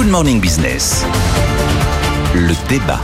Good Morning Business. Le débat.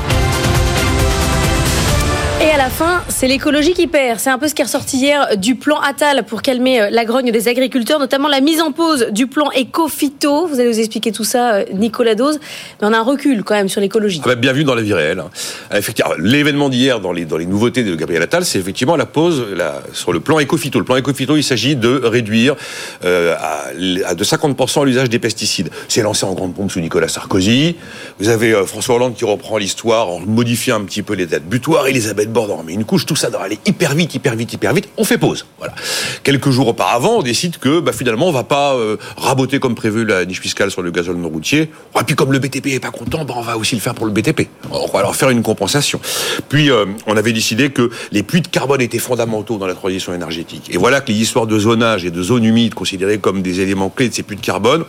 À la fin, c'est l'écologie qui perd. C'est un peu ce qui est ressorti hier du plan Attal pour calmer euh, la grogne des agriculteurs, notamment la mise en pause du plan Éco-Phyto. Vous allez nous expliquer tout ça, euh, Nicolas Dose. Mais on a un recul quand même sur l'écologie. Ah bah, bien vu dans la vie réelle. Euh, Effectivement, l'événement d'hier dans les, dans les nouveautés de Gabriel Attal, c'est effectivement la pause sur le plan Éco-Phyto. Le plan Éco-Phyto, il s'agit de réduire euh, de 50% l'usage des pesticides. C'est lancé en grande pompe sous Nicolas Sarkozy. Vous avez François Hollande qui reprend l'histoire en modifiant un petit peu les dates butoirs. Elisabeth Borne met une couche. Tout ça doit aller hyper vite, hyper vite, hyper vite. On fait pause. Voilà. Quelques jours auparavant, on décide que bah, finalement, on va pas euh, raboter comme prévu la niche fiscale sur le gazole non routier. Et puis comme le BTP est pas content, bah, on va aussi le faire pour le BTP. On va leur faire une compensation. Puis euh, on avait décidé que les puits de carbone étaient fondamentaux dans la transition énergétique. Et voilà que les histoires de zonage et de zones humides considérées comme des éléments clés de ces puits de carbone,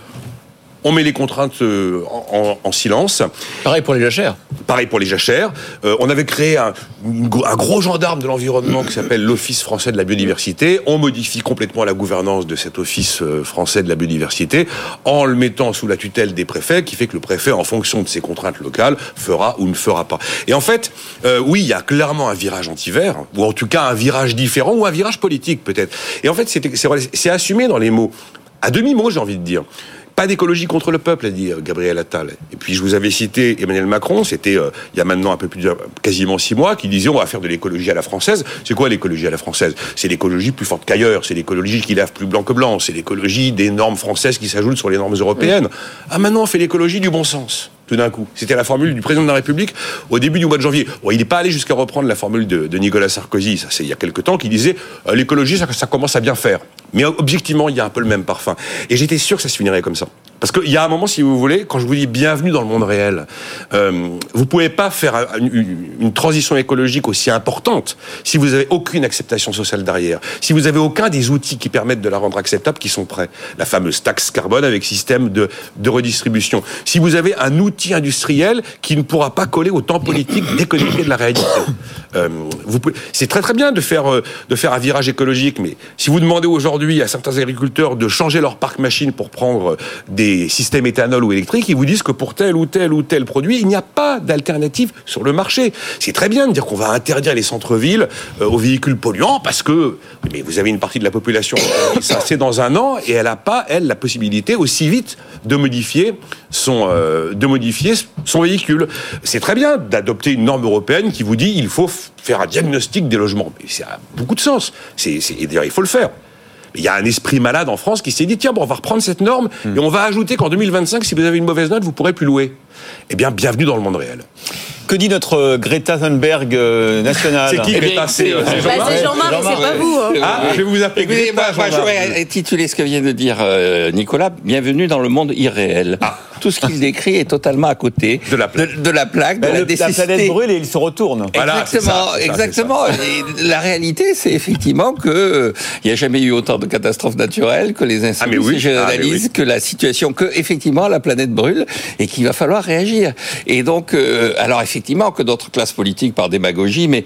on met les contraintes euh, en, en- en silence. Pareil pour les jachères. Pareil pour les jachères. Euh, on avait créé un, gros gendarme de l'environnement qui s'appelle l'Office français de la biodiversité. On modifie complètement la gouvernance de cet Office euh, français de la biodiversité en le mettant sous la tutelle des préfets, qui fait que le préfet, en fonction de ses contraintes locales, fera ou ne fera pas. Et en fait, euh, oui, il y a clairement un virage anti-vert, ou en tout cas un virage différent, ou un virage politique peut-être. Et en fait, c'est assumé dans les mots. À demi-mot, j'ai envie de dire. Pas d'écologie contre le peuple, a dit euh, Gabriel Attal. Et puis je vous avais cité Emmanuel Macron, c'était euh, il y a maintenant un peu plus de quasiment six mois, qui disait on va faire de l'écologie à la française. C'est quoi l'écologie à la française? C'est l'écologie plus forte qu'ailleurs, c'est l'écologie qui lave plus blanc que blanc, c'est l'écologie des normes françaises qui s'ajoutent sur les normes européennes. Ah maintenant on fait l'écologie du bon sens. Tout d'un coup, c'était la formule du président de la République au début du mois de janvier. Bon, il n'est pas allé jusqu'à reprendre la formule de, de Nicolas Sarkozy, ça c'est il y a quelque temps, qui disait euh, l'écologie ça, ça commence à bien faire. Mais objectivement, il y a un peu le même parfum. Et j'étais sûr que ça se finirait comme ça. Parce qu'il y a un moment, si vous voulez, quand je vous dis bienvenue dans le monde réel, euh, vous pouvez pas faire un- une, transition écologique aussi importante si vous avez aucune acceptation sociale derrière, si vous avez aucun des outils qui permettent de la rendre acceptable qui sont prêts. La fameuse taxe carbone avec système de, redistribution. Si vous avez un outil industriel qui ne pourra pas coller au temps politique déconnecté de la réalité. Euh, c'est très très bien de faire euh, de faire un virage écologique, mais si vous demandez aujourd'hui à certains agriculteurs de changer leur parc machine pour prendre des systèmes éthanol ou électriques, ils vous disent que pour tel ou tel ou tel produit, il n'y a pas d'alternative sur le marché. C'est très bien de dire qu'on va interdire les centres-villes euh, aux véhicules polluants parce que mais vous avez une partie de la population ça c'est dans un an et elle n'a pas elle la possibilité aussi vite de modifier son euh, de modifier son véhicule. C'est très bien d'adopter une norme européenne qui vous dit il faut faire un diagnostic des logements. Mais ça a beaucoup de sens. Et d'ailleurs, il faut le faire. Il y a un esprit malade en France qui s'est dit tiens, bon, on va reprendre cette norme et on va ajouter qu'en 2025, si vous avez une mauvaise note, vous pourrez plus louer. Eh bien, bienvenue dans le monde réel. Que dit notre euh, Greta Thunberg euh, nationale C'est qui Eh Greta C'est euh, c'est Jean-Marc c'est Jean-Marc, et c'est pas vous. hein. Ah, je vais vous appeler Écoutez, Greta, moi, j'aurais intitulé ce que vient de dire Nicolas, bienvenue dans le monde irréel. Tout ce qu'il décrit est totalement à côté De la plaque. de, de la plaque, de la le- La nécessité. planète brûle et il se retourne. Voilà, exactement, ça, ça, exactement. Et la réalité, c'est effectivement que euh, il n'y a jamais eu autant de catastrophes naturelles, que les incendies Ah, oui. se généralisent, Ah, oui. que la situation, que effectivement la planète brûle et qu'il va falloir réagir. Et donc, euh, alors effectivement que d'autres classes politiques par démagogie, mais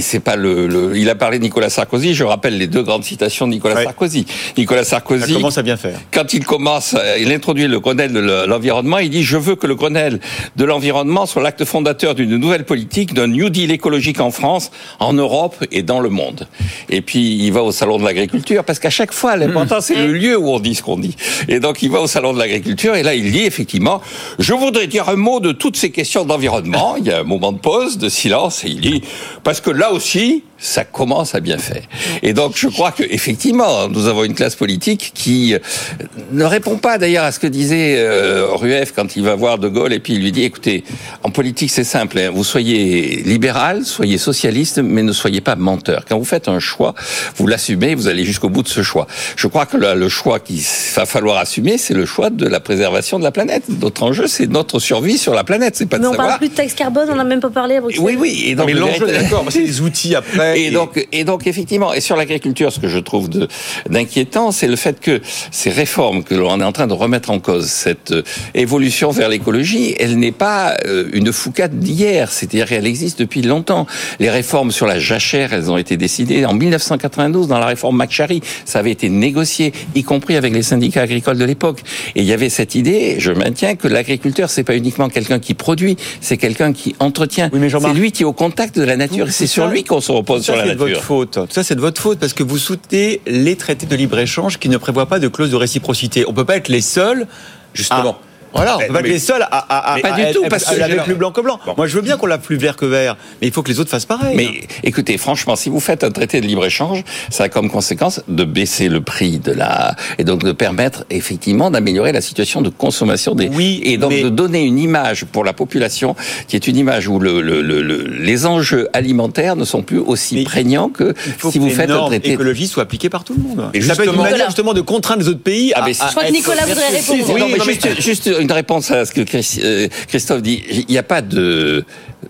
c'est pas le, le- Il a parlé de Nicolas Sarkozy. Je rappelle les deux grandes citations de Nicolas Ouais. Sarkozy. Nicolas Ça Sarkozy commence à bien faire. quand il commence, euh, il introduit le Grenelle de l'environnement, il dit je veux que le Grenelle de l'environnement soit l'acte fondateur d'une nouvelle politique, d'un New Deal écologique en France, en Europe et dans le monde. Et puis il va au salon de l'agriculture parce qu'à chaque fois l'important c'est le lieu où on dit ce qu'on dit. Et donc il va au salon de l'agriculture et là il dit effectivement je voudrais dire un mot de toutes ces questions d'environnement. Il y a un moment de pause, de silence et il dit parce que là aussi ça commence à bien faire. Et donc, je crois que effectivement, nous avons une classe politique qui euh, ne répond pas d'ailleurs à ce que disait euh, Rueff quand il va voir De Gaulle et puis il lui dit écoutez, en politique c'est simple, hein, vous soyez libéral, soyez socialiste, mais ne soyez pas menteur. Quand vous faites un choix, vous l'assumez, vous allez jusqu'au bout de ce choix. Je crois que le, le choix qu'il va falloir assumer, c'est le choix de la préservation de la planète. Notre enjeu, c'est notre survie sur la planète. C'est pas de Mais on savoir. parle plus de taxe carbone, on n'a même pas parlé à Bruxelles. Oui, oui. Et donc, mais le l'enjeu, d'accord, c'est des outils après Et donc, et donc effectivement, et sur l'agriculture, ce que je trouve d'inquiétant, c'est le fait que ces réformes que l'on est en train de remettre en cause, cette euh, évolution vers l'écologie, elle n'est pas euh, une foucade d'hier. C'est-à-dire qu'elle existe depuis longtemps. Les réformes sur la jachère, elles ont été décidées en 1992 dans la réforme McCharry. Ça avait été négocié, y compris avec les syndicats agricoles de l'époque. Et il y avait cette idée, je maintiens, que l'agriculteur, c'est pas uniquement quelqu'un qui produit, c'est quelqu'un qui entretient. Oui, c'est lui qui est au contact de la nature. C'est sur lui qu'on se repose Tout ça, c'est de votre faute. Tout ça, c'est de votre faute parce que vous soutenez les traités de libre-échange qui ne prévoient pas de clause de réciprocité. On peut pas être les seuls. Justement. à- Voilà, on Eh, peut pas être les seuls à, à, à, Pas à- du à- tout, à- parce que plus blanc que blanc. Bon. Moi, je veux bien qu'on lave plus vert que vert, mais il faut que les autres fassent pareil. Mais écoutez, franchement, si vous faites un traité de libre-échange, ça a comme conséquence de baisser le prix de la et donc de permettre effectivement d'améliorer la situation de consommation des Oui, et donc mais- de donner une image pour la population qui est une image où le, le- le- le- les enjeux alimentaires ne sont plus aussi Mais prégnants que si que vous faites un traité. écologiques soient appliquées par tout le monde. Et ça peut être une manière justement de contraindre les autres pays Ah, à, mais à je crois que être- Nicolas voudrait répondre. Oui, non, mais mais- juste, juste une réponse à ce que euh, Christophe dit. Il n'y a pas de,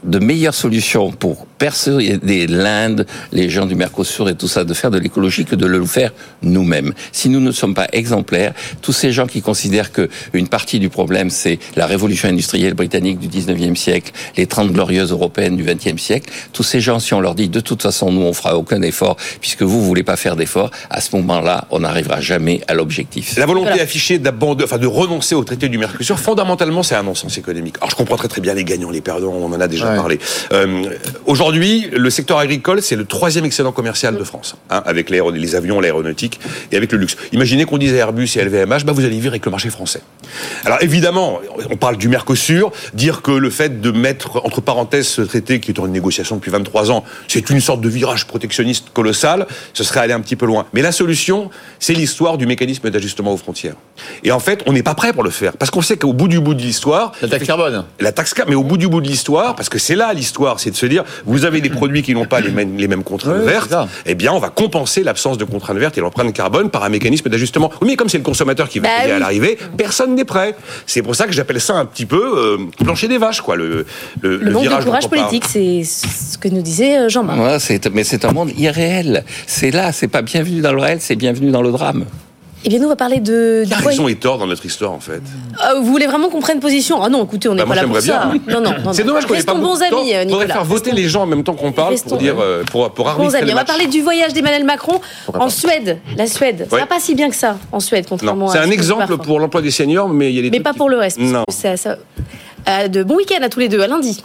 de meilleure solution pour persuader l'Inde, les gens du Mercosur et tout ça, de faire de l'écologie que de le faire nous-mêmes. Si nous ne sommes pas exemplaires, tous ces gens qui considèrent que une partie du problème, c'est la révolution industrielle britannique du 19e siècle, les 30 glorieuses européennes du 20e siècle, tous ces gens, si on leur dit de toute façon, nous, on fera aucun effort, puisque vous voulez pas faire d'effort, à ce moment-là, on n'arrivera jamais à l'objectif. La volonté Voilà. affichée d'abandonner, enfin de renoncer au traité du Mercosur, fondamentalement, c'est un non-sens économique. Alors, je comprends très très bien les gagnants, les perdants, on en a déjà Ouais. parlé. Euh, Aujourd'hui, le secteur agricole, c'est le troisième excédent commercial de France, hein, avec les avions, l'aéronautique et avec le luxe. Imaginez qu'on dise à Airbus et LVMH, bah, vous allez vivre avec le marché français. Alors, évidemment, on parle du Mercosur, dire que le fait de mettre entre parenthèses ce traité qui est en négociation depuis 23 ans, c'est une sorte de virage protectionniste colossal, ce serait aller un petit peu loin. Mais la solution, c'est l'histoire du mécanisme d'ajustement aux frontières. Et en fait, on n'est pas prêt pour le faire, parce qu'on sait qu'au bout du bout de l'histoire, La taxe carbone. la taxe carbone, mais au bout du bout de l'histoire, parce que c'est là l'histoire, c'est de se dire, vous avez des produits qui n'ont pas les mêmes, les mêmes contraintes vertes, eh bien, on va compenser l'absence de contraintes vertes et l'empreinte carbone par un mécanisme d'ajustement. Oui, mais comme c'est le consommateur qui va Bah payer à l'arrivée, personne n'est prêt. C'est pour ça que j'appelle ça un petit peu euh, plancher des vaches, quoi, le, le, Le manque de courage politique, c'est ce que nous disait euh, Jean-Marc. Ouais, mais c'est un monde irréel. C'est là, c'est pas bienvenu dans le réel, c'est bienvenu dans le drame. Eh bien, nous, on va parler de. Du raison et tort dans notre histoire, en fait. Ah, vous voulez vraiment qu'on prenne position? Ah non, écoutez, on n'est Bah, pas là pour j'aimerais ça. bien. Non, non, non. C'est dommage qu'on n'ait pas bons temps. amis, euh, Faudrait Nicolas. faire voter les gens en même temps qu'on parle Restons- pour dire, euh, pour, pour arbitrer amis. On va parler du voyage d'Emmanuel Macron en Suède. La Suède. Ça va pas si bien que ça en Suède, contrairement Non, à. c'est ce un exemple pour l'emploi des seniors, mais il y a des Mais pas pour le reste. Non. ça- Euh, de bon week-end à tous les deux, à lundi.